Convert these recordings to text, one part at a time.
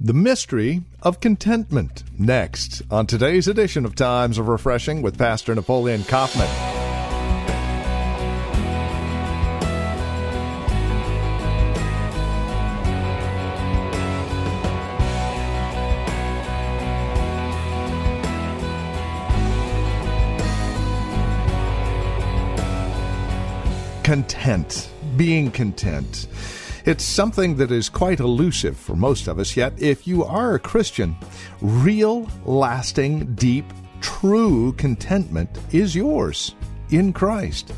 The mystery of contentment. Next on today's edition of Times of Refreshing with Pastor Napoleon Kaufman. Content, being content. It's something that is quite elusive for most of us, yet, if you are a Christian, real, lasting, deep, true contentment is yours in Christ.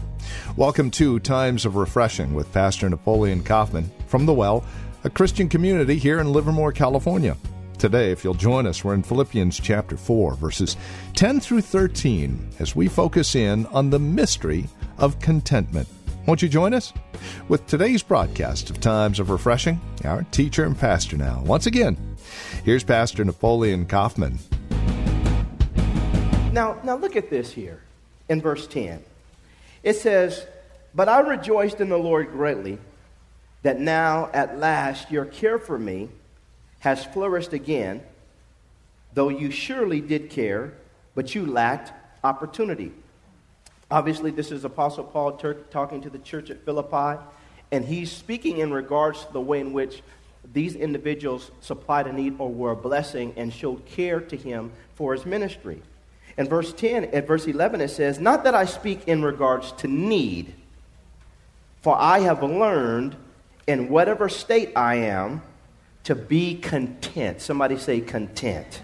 Welcome to Times of Refreshing with Pastor Napoleon Kaufman from The Well, a Christian community here in Livermore, California. Today, if you'll join us, we're in Philippians chapter 4, verses 10 through 13, as we focus in on the mystery of contentment. Won't you join us? With today's broadcast of Times of Refreshing, our teacher and pastor now. Once again, here's Pastor Napoleon Kaufman. Now, now look at this here in verse 10. It says, But I rejoiced in the Lord greatly that now at last your care for me has flourished again, though you surely did care, but you lacked opportunity. Obviously, this is Apostle Paul ter- talking to the church at Philippi, and he's speaking in regards to the way in which these individuals supplied a need or were a blessing and showed care to him for his ministry. In verse 10, at verse 11, it says, Not that I speak in regards to need, for I have learned in whatever state I am to be content. Somebody say content.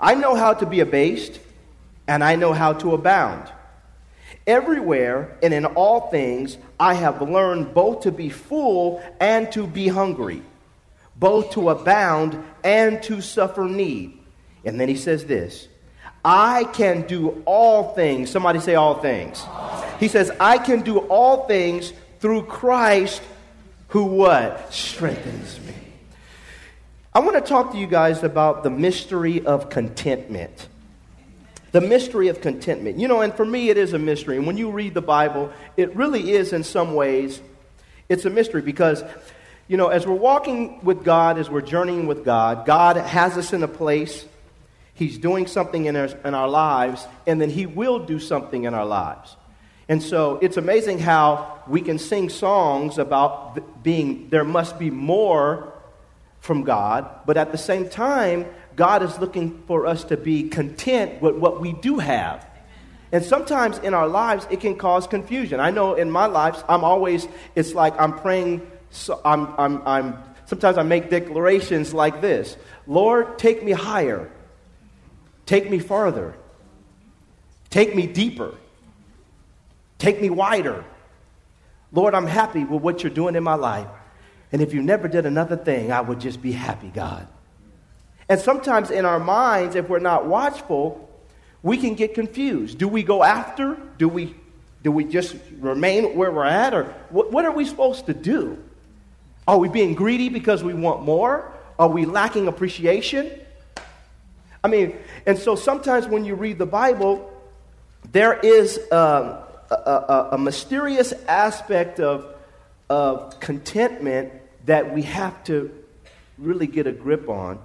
I know how to be abased and I know how to abound. Everywhere and in all things, I have learned both to be full and to be hungry, both to abound and to suffer need. And then he says this I can do all things. Somebody say, all things. He says, I can do all things through Christ who what? Strengthens me. I want to talk to you guys about the mystery of contentment the mystery of contentment. You know, and for me, it is a mystery. And when you read the Bible, it really is, in some ways, it's a mystery because, you know, as we're walking with God, as we're journeying with God, God has us in a place, He's doing something in our, in our lives, and then He will do something in our lives. And so it's amazing how we can sing songs about being, there must be more from God, but at the same time, God is looking for us to be content with what we do have. And sometimes in our lives, it can cause confusion. I know in my life, I'm always, it's like I'm praying, so I'm, I'm, I'm, sometimes I make declarations like this Lord, take me higher, take me farther, take me deeper, take me wider. Lord, I'm happy with what you're doing in my life. And if you never did another thing, I would just be happy, God. And sometimes in our minds, if we're not watchful, we can get confused. Do we go after? Do we, do we just remain where we're at? Or what, what are we supposed to do? Are we being greedy because we want more? Are we lacking appreciation? I mean, and so sometimes when you read the Bible, there is um, a, a, a mysterious aspect of, of contentment that we have to really get a grip on.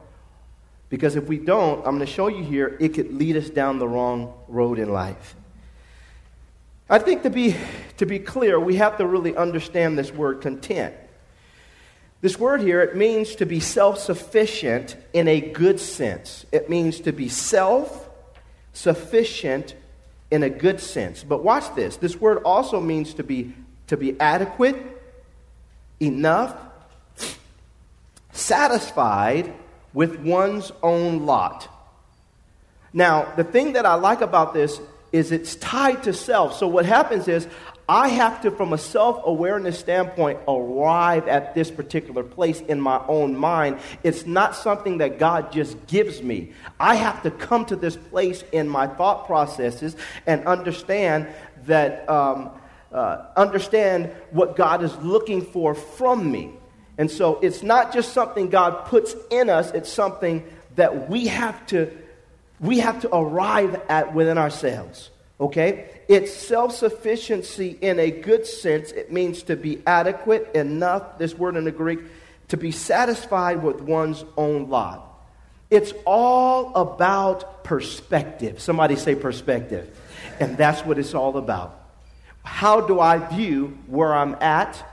Because if we don't, I'm going to show you here, it could lead us down the wrong road in life. I think to be, to be clear, we have to really understand this word content. This word here, it means to be self sufficient in a good sense. It means to be self sufficient in a good sense. But watch this. This word also means to be, to be adequate, enough, satisfied, with one's own lot. Now, the thing that I like about this is it's tied to self. So what happens is I have to, from a self awareness standpoint, arrive at this particular place in my own mind. It's not something that God just gives me. I have to come to this place in my thought processes and understand that, um, uh, understand what God is looking for from me. And so it's not just something God puts in us, it's something that we have to, we have to arrive at within ourselves. Okay? It's self sufficiency in a good sense. It means to be adequate, enough, this word in the Greek, to be satisfied with one's own lot. It's all about perspective. Somebody say perspective. And that's what it's all about. How do I view where I'm at,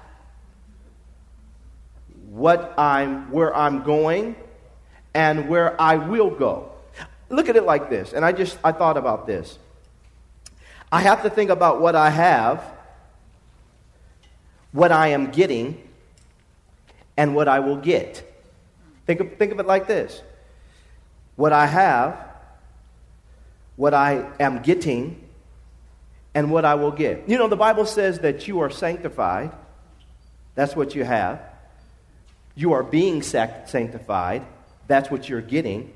what I'm, where I'm going, and where I will go? Look at it like this. And I just, I thought about this. I have to think about what I have, what I am getting, and what I will get. Think of, think of it like this what I have, what I am getting, and what I will get. You know, the Bible says that you are sanctified. That's what you have. You are being sanctified. That's what you're getting.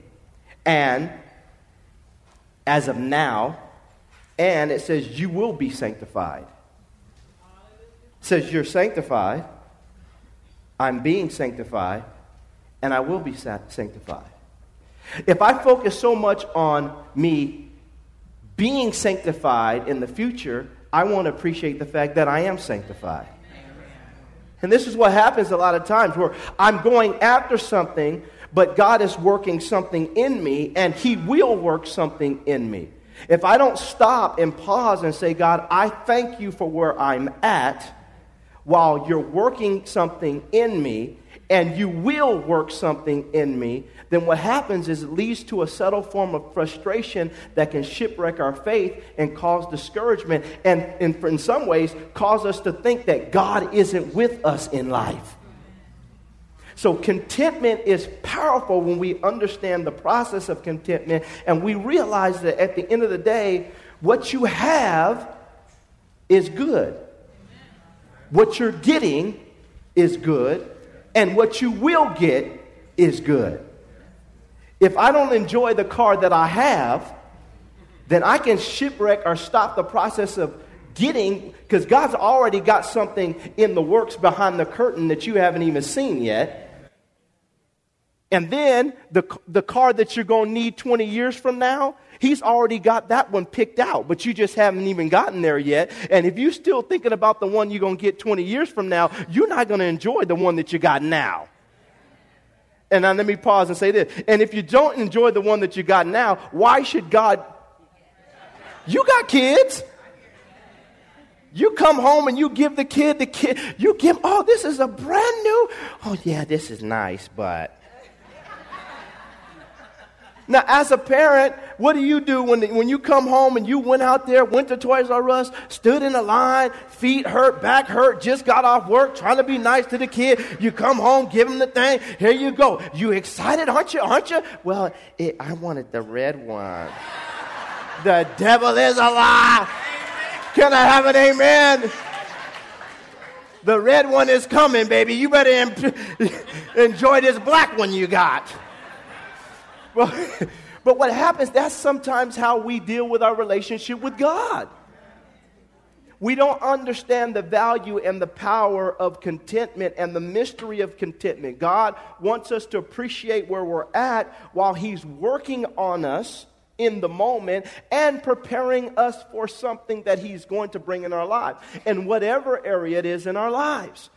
And as of now, and it says, You will be sanctified. It says, You're sanctified. I'm being sanctified. And I will be sanctified. If I focus so much on me being sanctified in the future, I won't appreciate the fact that I am sanctified. And this is what happens a lot of times where I'm going after something, but God is working something in me, and He will work something in me. If I don't stop and pause and say, God, I thank you for where I'm at while you're working something in me, and you will work something in me, then what happens is it leads to a subtle form of frustration that can shipwreck our faith and cause discouragement, and, in some ways, cause us to think that God isn't with us in life. So, contentment is powerful when we understand the process of contentment and we realize that at the end of the day, what you have is good. What you're getting is good, and what you will get is good. If I don't enjoy the car that I have, then I can shipwreck or stop the process of getting, because God's already got something in the works behind the curtain that you haven't even seen yet. And then the, the car that you're going to need 20 years from now, he's already got that one picked out, but you just haven't even gotten there yet. And if you're still thinking about the one you're going to get 20 years from now, you're not going to enjoy the one that you got now. And now let me pause and say this. And if you don't enjoy the one that you got now, why should God? You got kids. You come home and you give the kid the kid, you give, oh, this is a brand new, oh, yeah, this is nice, but now, as a parent, what do you do when, when you come home and you went out there, went to Toys R Us, stood in a line, feet hurt, back hurt, just got off work, trying to be nice to the kid? You come home, give him the thing. Here you go. You excited, aren't you? Aren't you? Well, it, I wanted the red one. the devil is a lie. Can I have an amen? The red one is coming, baby. You better enjoy this black one you got. Well, but what happens, that's sometimes how we deal with our relationship with God. We don't understand the value and the power of contentment and the mystery of contentment. God wants us to appreciate where we're at while He's working on us in the moment and preparing us for something that He's going to bring in our lives, in whatever area it is in our lives.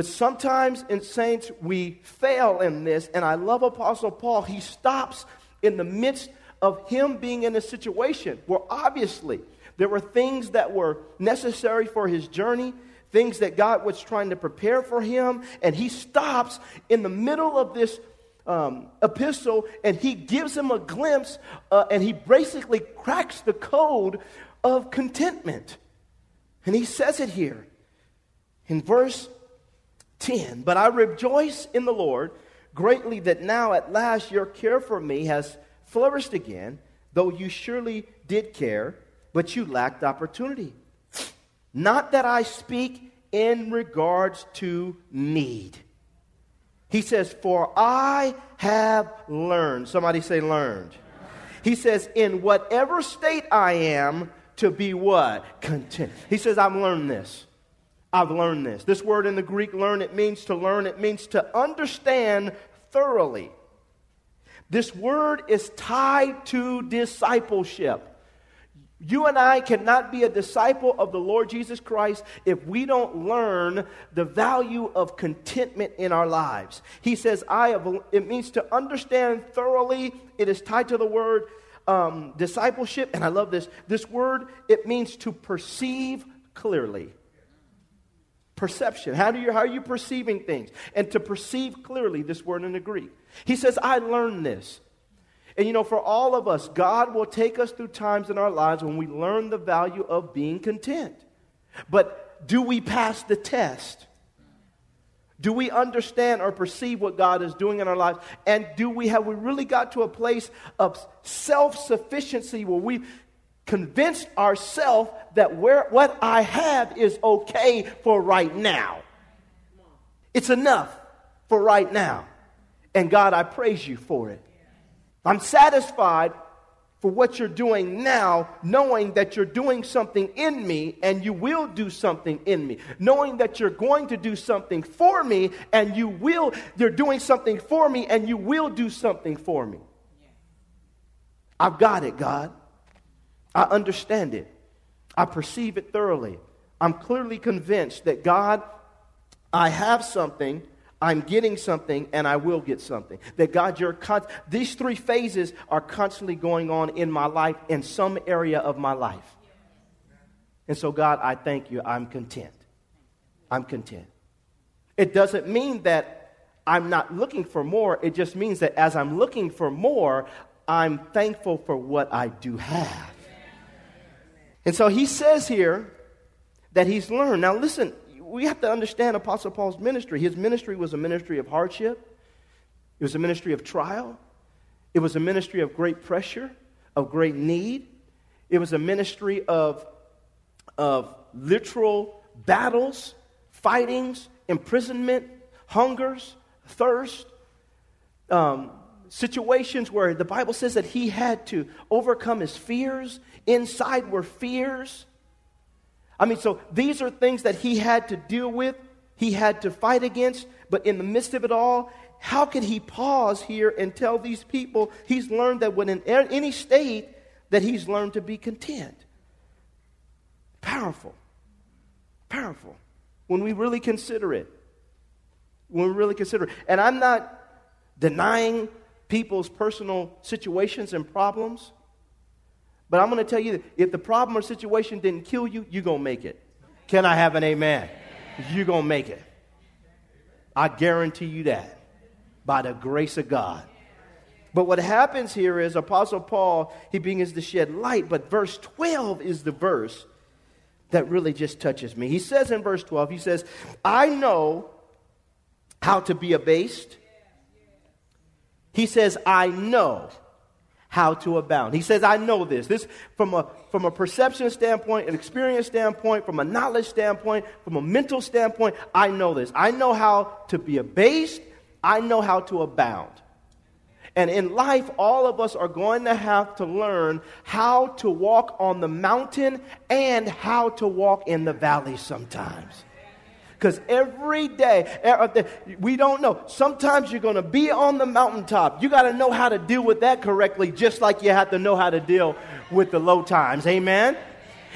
But sometimes in saints, we fail in this. And I love Apostle Paul. He stops in the midst of him being in a situation where obviously there were things that were necessary for his journey, things that God was trying to prepare for him. And he stops in the middle of this um, epistle and he gives him a glimpse uh, and he basically cracks the code of contentment. And he says it here in verse 10. But I rejoice in the Lord greatly that now at last your care for me has flourished again, though you surely did care, but you lacked opportunity. Not that I speak in regards to need. He says, For I have learned. Somebody say, learned. He says, In whatever state I am, to be what? Content. He says, I've learned this. I've learned this. This word in the Greek, learn, it means to learn, it means to understand thoroughly. This word is tied to discipleship. You and I cannot be a disciple of the Lord Jesus Christ if we don't learn the value of contentment in our lives. He says, I have, it means to understand thoroughly. It is tied to the word um, discipleship. And I love this. This word, it means to perceive clearly. Perception. How, do you, how are you perceiving things? And to perceive clearly, this word in the Greek. He says, I learned this. And you know, for all of us, God will take us through times in our lives when we learn the value of being content. But do we pass the test? Do we understand or perceive what God is doing in our lives? And do we have we really got to a place of self-sufficiency where we convinced ourselves that where, what I have is okay for right now? It's enough for right now. And God, I praise you for it. I'm satisfied for what you're doing now, knowing that you're doing something in me and you will do something in me. Knowing that you're going to do something for me and you will, you're doing something for me and you will do something for me. I've got it, God. I understand it. I perceive it thoroughly. I'm clearly convinced that God, I have something I'm getting something and I will get something. That God, you're con- these three phases are constantly going on in my life, in some area of my life. And so, God, I thank you. I'm content. I'm content. It doesn't mean that I'm not looking for more. It just means that as I'm looking for more, I'm thankful for what I do have. And so he says here that he's learned. Now, listen, we have to understand Apostle Paul's ministry. His ministry was a ministry of hardship, it was a ministry of trial, it was a ministry of great pressure, of great need, it was a ministry of, of literal battles, fightings, imprisonment, hungers, thirst. Um, situations where the Bible says that he had to overcome his fears. Inside were fears. I mean, so these are things that he had to deal with, he had to fight against, but in the midst of it all, how could he pause here and tell these people he's learned that when in any state that he's learned to be content? Powerful. Powerful. When we really consider it. When we really consider it. And I'm not denying people's personal situations and problems. But I'm going to tell you that if the problem or situation didn't kill you, you're going to make it. Can I have an amen? You're going to make it. I guarantee you that by the grace of God. But what happens here is Apostle Paul, he begins to shed light, but verse 12 is the verse that really just touches me. He says in verse 12, he says, I know how to be abased. He says, I know how to abound. He says, I know this. This from a from a perception standpoint, an experience standpoint, from a knowledge standpoint, from a mental standpoint, I know this. I know how to be abased, I know how to abound. And in life, all of us are going to have to learn how to walk on the mountain and how to walk in the valley sometimes. Because every day, uh, we don't know. Sometimes you're going to be on the mountaintop. You got to know how to deal with that correctly, just like you have to know how to deal with the low times. Amen?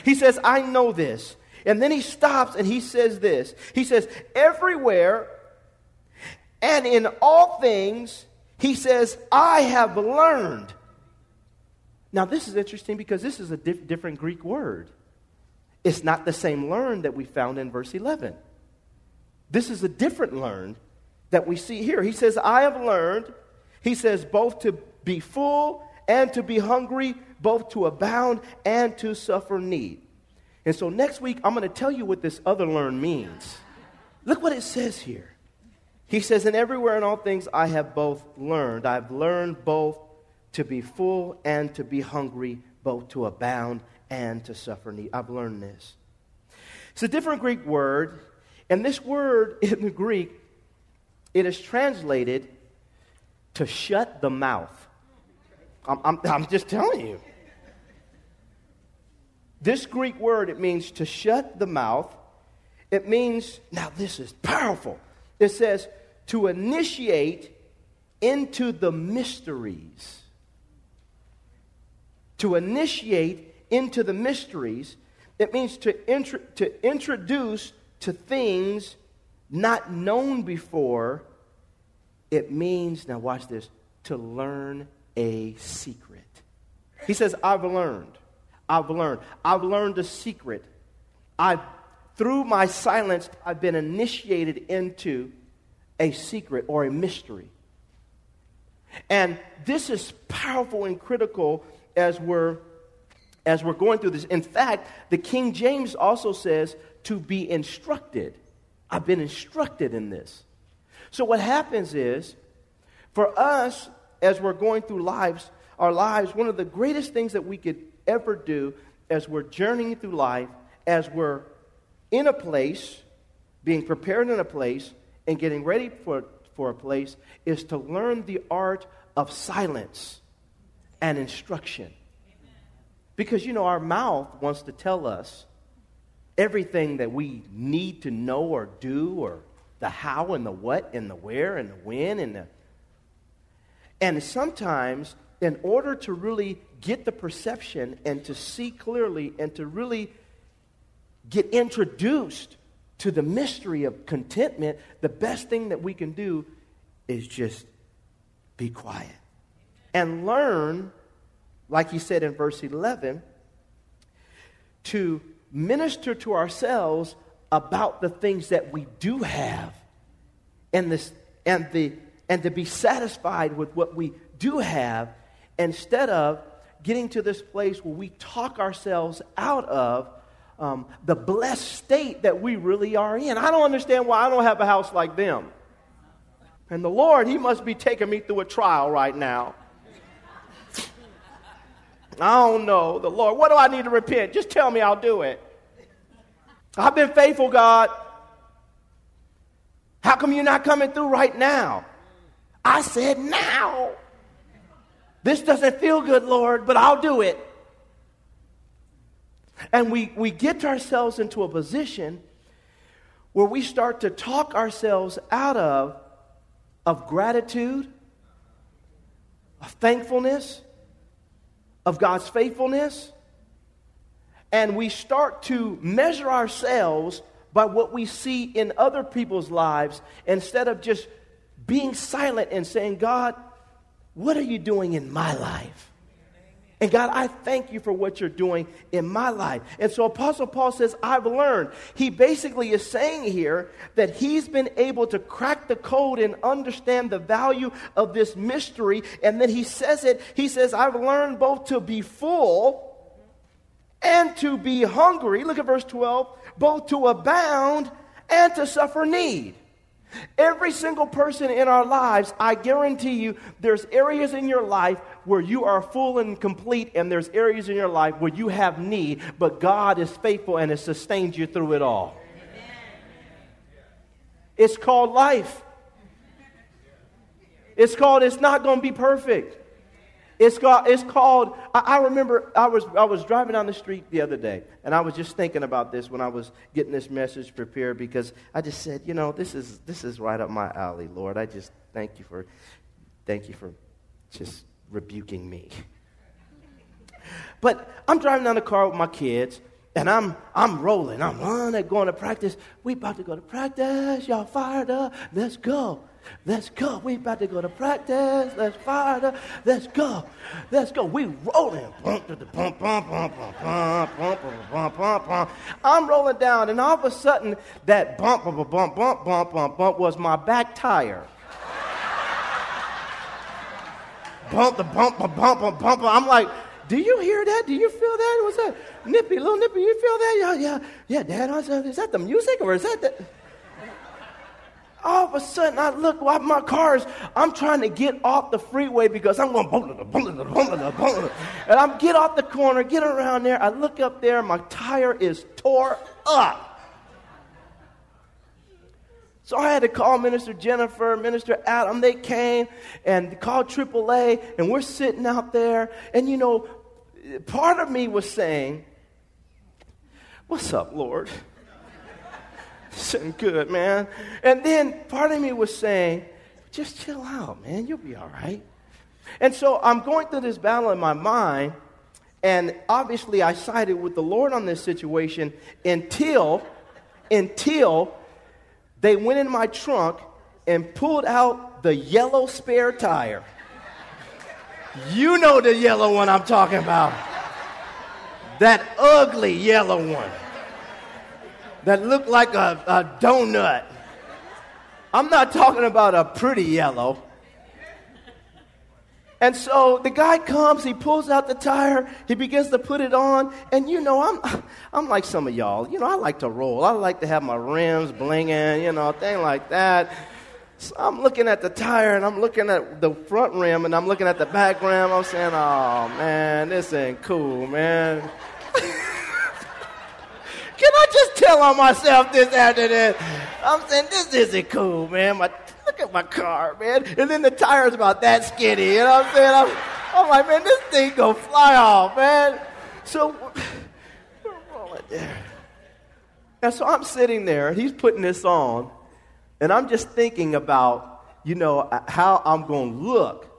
He says, I know this. And then he stops and he says this He says, Everywhere and in all things, he says, I have learned. Now, this is interesting because this is a diff- different Greek word. It's not the same learn that we found in verse 11. This is a different learned that we see here. He says, I have learned, he says, both to be full and to be hungry, both to abound and to suffer need. And so next week, I'm going to tell you what this other learn means. Look what it says here. He says, And everywhere in all things I have both learned. I've learned both to be full and to be hungry, both to abound and to suffer need. I've learned this. It's a different Greek word, and this word in the Greek, it is translated to shut the mouth. I'm, I'm, I'm just telling you. This Greek word, it means to shut the mouth. It means, now this is powerful. It says to initiate into the mysteries. To initiate into the mysteries, it means to, intro- to introduce to things not known before. It means, now watch this, to learn a secret. He says, I've learned. I've learned. I've learned a secret. I, through my silence, I've been initiated into a secret or a mystery. And this is powerful and critical as we're as we're going through this. In fact, the King James also says to be instructed. I've been instructed in this. So what happens is for us as we're going through lives, our lives, one of the greatest things that we could ever do as we're journeying through life, as we're in a place, being prepared in a place, and getting ready for, for a place, is to learn the art of silence and instruction. Because, you know, our mouth wants to tell us everything that we need to know or do, or the how and the what and the where and the when and the. And sometimes, in order to really get the perception and to see clearly and to really get introduced to the mystery of contentment, the best thing that we can do is just be quiet and learn, like he said in verse 11, to minister to ourselves about the things that we do have and, this, and, the, and to be satisfied with what we do have instead of getting to this place where we talk ourselves out of um, the blessed state that we really are in. I don't understand why I don't have a house like them. And the Lord, He must be taking me through a trial right now. I don't know. The Lord, what do I need to repent? Just tell me I'll do it. I've been faithful, God. How come you're not coming through right now? I said now. This doesn't feel good, Lord, but I'll do it. And we, we get ourselves into a position where we start to talk ourselves out of, of gratitude, of thankfulness, of God's faithfulness. And we start to measure ourselves by what we see in other people's lives instead of just being silent and saying, God, what are you doing in my life? And God, I thank you for what you're doing in my life. And so Apostle Paul says, I've learned. He basically is saying here that he's been able to crack the code and understand the value of this mystery. And then he says it, he says, I've learned both to be full and to be hungry. Look at verse 12. Both to abound and to suffer need. Every single person in our lives, I guarantee you, there's areas in your life where you are full and complete, and there's areas in your life where you have need, but God is faithful and has sustained you through it all. It's called life. It's called, it's not going to be perfect. It's called, it's called I, I, remember I was, I was driving down the street the other day, and I was just thinking about this when I was getting this message prepared because I just said, you know, this is, this is right up my alley, Lord. I just thank you for, thank you for just rebuking me. But I'm driving down the car with my kids, and I'm, I'm rolling. I'm running, going to practice. We about to go to practice. Y'all fired up. Let's go. Let's go. We about to go to practice. Let's fire up. Let's go. Let's go. We rolling. I'm rolling down, and all of a sudden, that bump, bump, bump, bump, bump, bump, bump was my back tire. Bump, the bump, bump, bump, bump. I'm like, do you hear that? Do you feel that? What's that? Nippy, little Nippy, you feel that? Yeah, yeah, yeah, Dad. I said, is that the music or is that the all of a sudden I look at my cars. I'm trying to get off the freeway because I'm going and I'm get off the corner, get around there. I look up there, my tire is tore up. So I had to call Minister Jennifer, Minister Adam. They came and called AAA, and we're sitting out there. And you know, part of me was saying, What's up, Lord? Sitting good, man. And then part of me was saying, Just chill out, man. You'll be all right. And so I'm going through this battle in my mind, and obviously I sided with the Lord on this situation until, until they went in my trunk and pulled out the yellow spare tire. You know the yellow one I'm talking about. That ugly yellow one that looked like a, a donut. I'm not talking about a pretty yellow. And so the guy comes, he pulls out the tire, he begins to put it on, and you know, I'm, I'm like some of y'all. You know, I like to roll. I like to have my rims blinging, you know, thing like that. So I'm looking at the tire and I'm looking at the front rim and I'm looking at the back rim. I'm saying, oh man, this ain't cool, man. Can I just tell on myself this after this? I'm saying, this isn't cool, man. My look at my car, man. And then the tire's about that skinny. You know what I'm saying? I'm, I'm like, man, this thing gonna fly off, man. So we're rolling there. And so I'm sitting there, and he's putting this on, and I'm just thinking about, you know, uh, how I'm gonna look.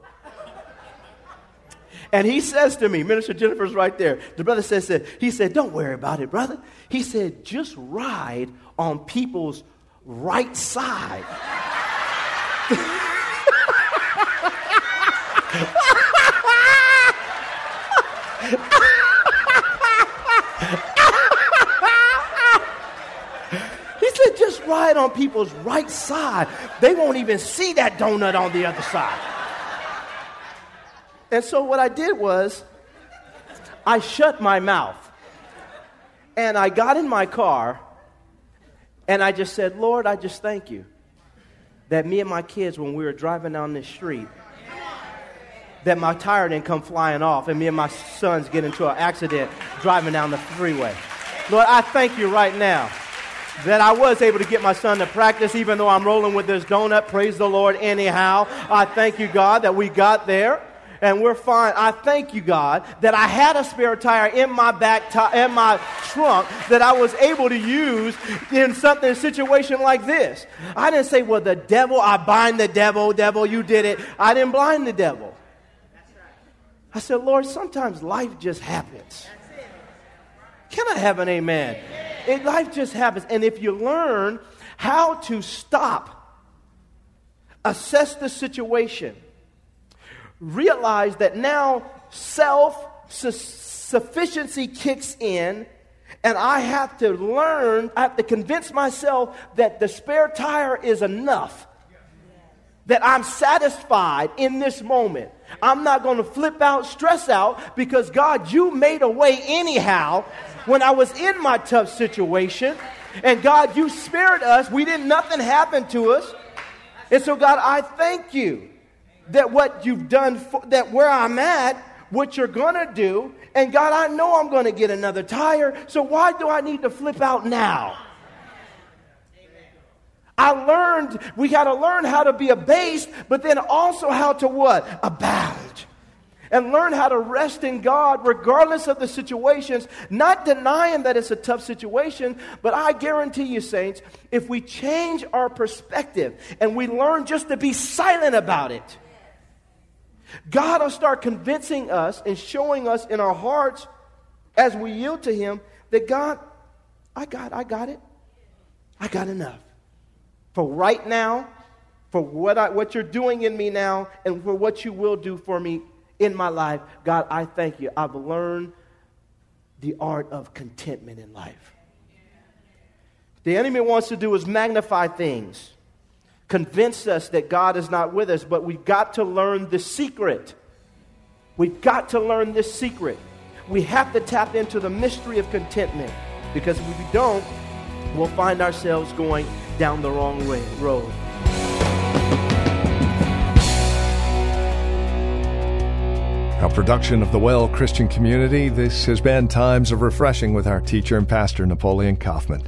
And he says to me, Minister Jennifer's right there. The brother says, he said, Don't worry about it, brother. He said, Just ride on people's right side. he said, just ride on people's right side. They won't even see that donut on the other side. And so what I did was, I shut my mouth. And I got in my car and I just said, Lord, I just thank you that me and my kids, when we were driving down this street, that my tire didn't come flying off and me and my sons get into an accident driving down the freeway. Lord, I thank you right now that I was able to get my son to practice even though I'm rolling with this donut. Praise the Lord anyhow. I thank you, God, that we got there and we're fine. I thank you, God, that I had a spare tire in my back t- in my trunk that I was able to use in something situation like this. I didn't say, "Well, the devil, I bind the devil, devil, you did it." I didn't blind the devil. I said, "Lord, sometimes life just happens." Can I have an amen? It, life just happens, and if you learn how to stop, assess the situation realize that now self sufficiency kicks in, and I have to learn, I have to convince myself that the spare tire is enough. That I'm satisfied in this moment. I'm not going to flip out, stress out, because God, you made a way anyhow when I was in my tough situation. And God, you spared us. We didn't, nothing happened to us. And so, God, I thank you that what you've done, for, that where I'm at, what you're going to do, and God, I know I'm going to get another tire, so why do I need to flip out now? I learned, we got to learn how to be abased, but then also how to what? Abound. And learn how to rest in God regardless of the situations, not denying that it's a tough situation, but I guarantee you, saints, if we change our perspective and we learn just to be silent about it, God will start convincing us and showing us in our hearts as we yield to Him that God, I got, I got it. I got enough. For right now, for what, I, what you're doing in me now, and for what you will do for me in my life, God, I thank you. I've learned the art of contentment in life. The enemy wants to do is magnify things convince us that God is not with us, but we've got to learn the secret. We've got to learn this secret. We have to tap into the mystery of contentment because if we don't, we'll find ourselves going down the wrong way, road. A production of the Well Christian Community, this has been Times of Refreshing with our teacher and pastor, Napoleon Kaufman.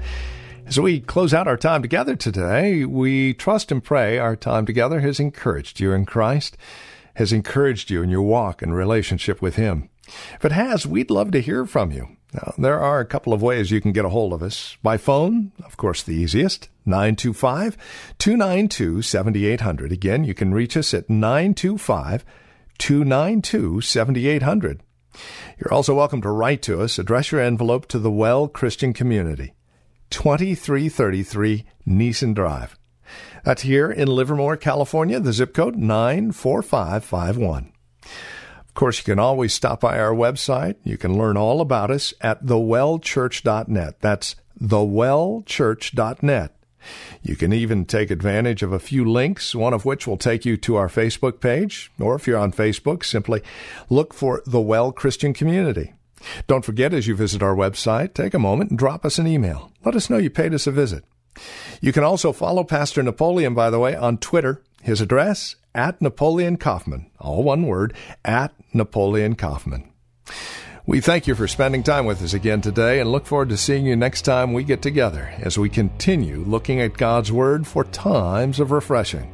As we close out our time together today, we trust and pray our time together has encouraged you in Christ, has encouraged you in your walk and relationship with Him. If it has, we'd love to hear from you. Now, there are a couple of ways you can get a hold of us. By phone, of course, the easiest, 925 292 7800. Again, you can reach us at 925 292 7800. You're also welcome to write to us. Address your envelope to the Well Christian Community. 2333 Nissen Drive. That's here in Livermore, California, the zip code 94551. Of course, you can always stop by our website. You can learn all about us at thewellchurch.net. That's thewellchurch.net. You can even take advantage of a few links, one of which will take you to our Facebook page, or if you're on Facebook, simply look for the Well Christian Community. Don't forget, as you visit our website, take a moment and drop us an email. Let us know you paid us a visit. You can also follow Pastor Napoleon, by the way, on Twitter. His address, at Napoleon Kaufman. All one word, at Napoleon Kaufman. We thank you for spending time with us again today and look forward to seeing you next time we get together as we continue looking at God's Word for times of refreshing.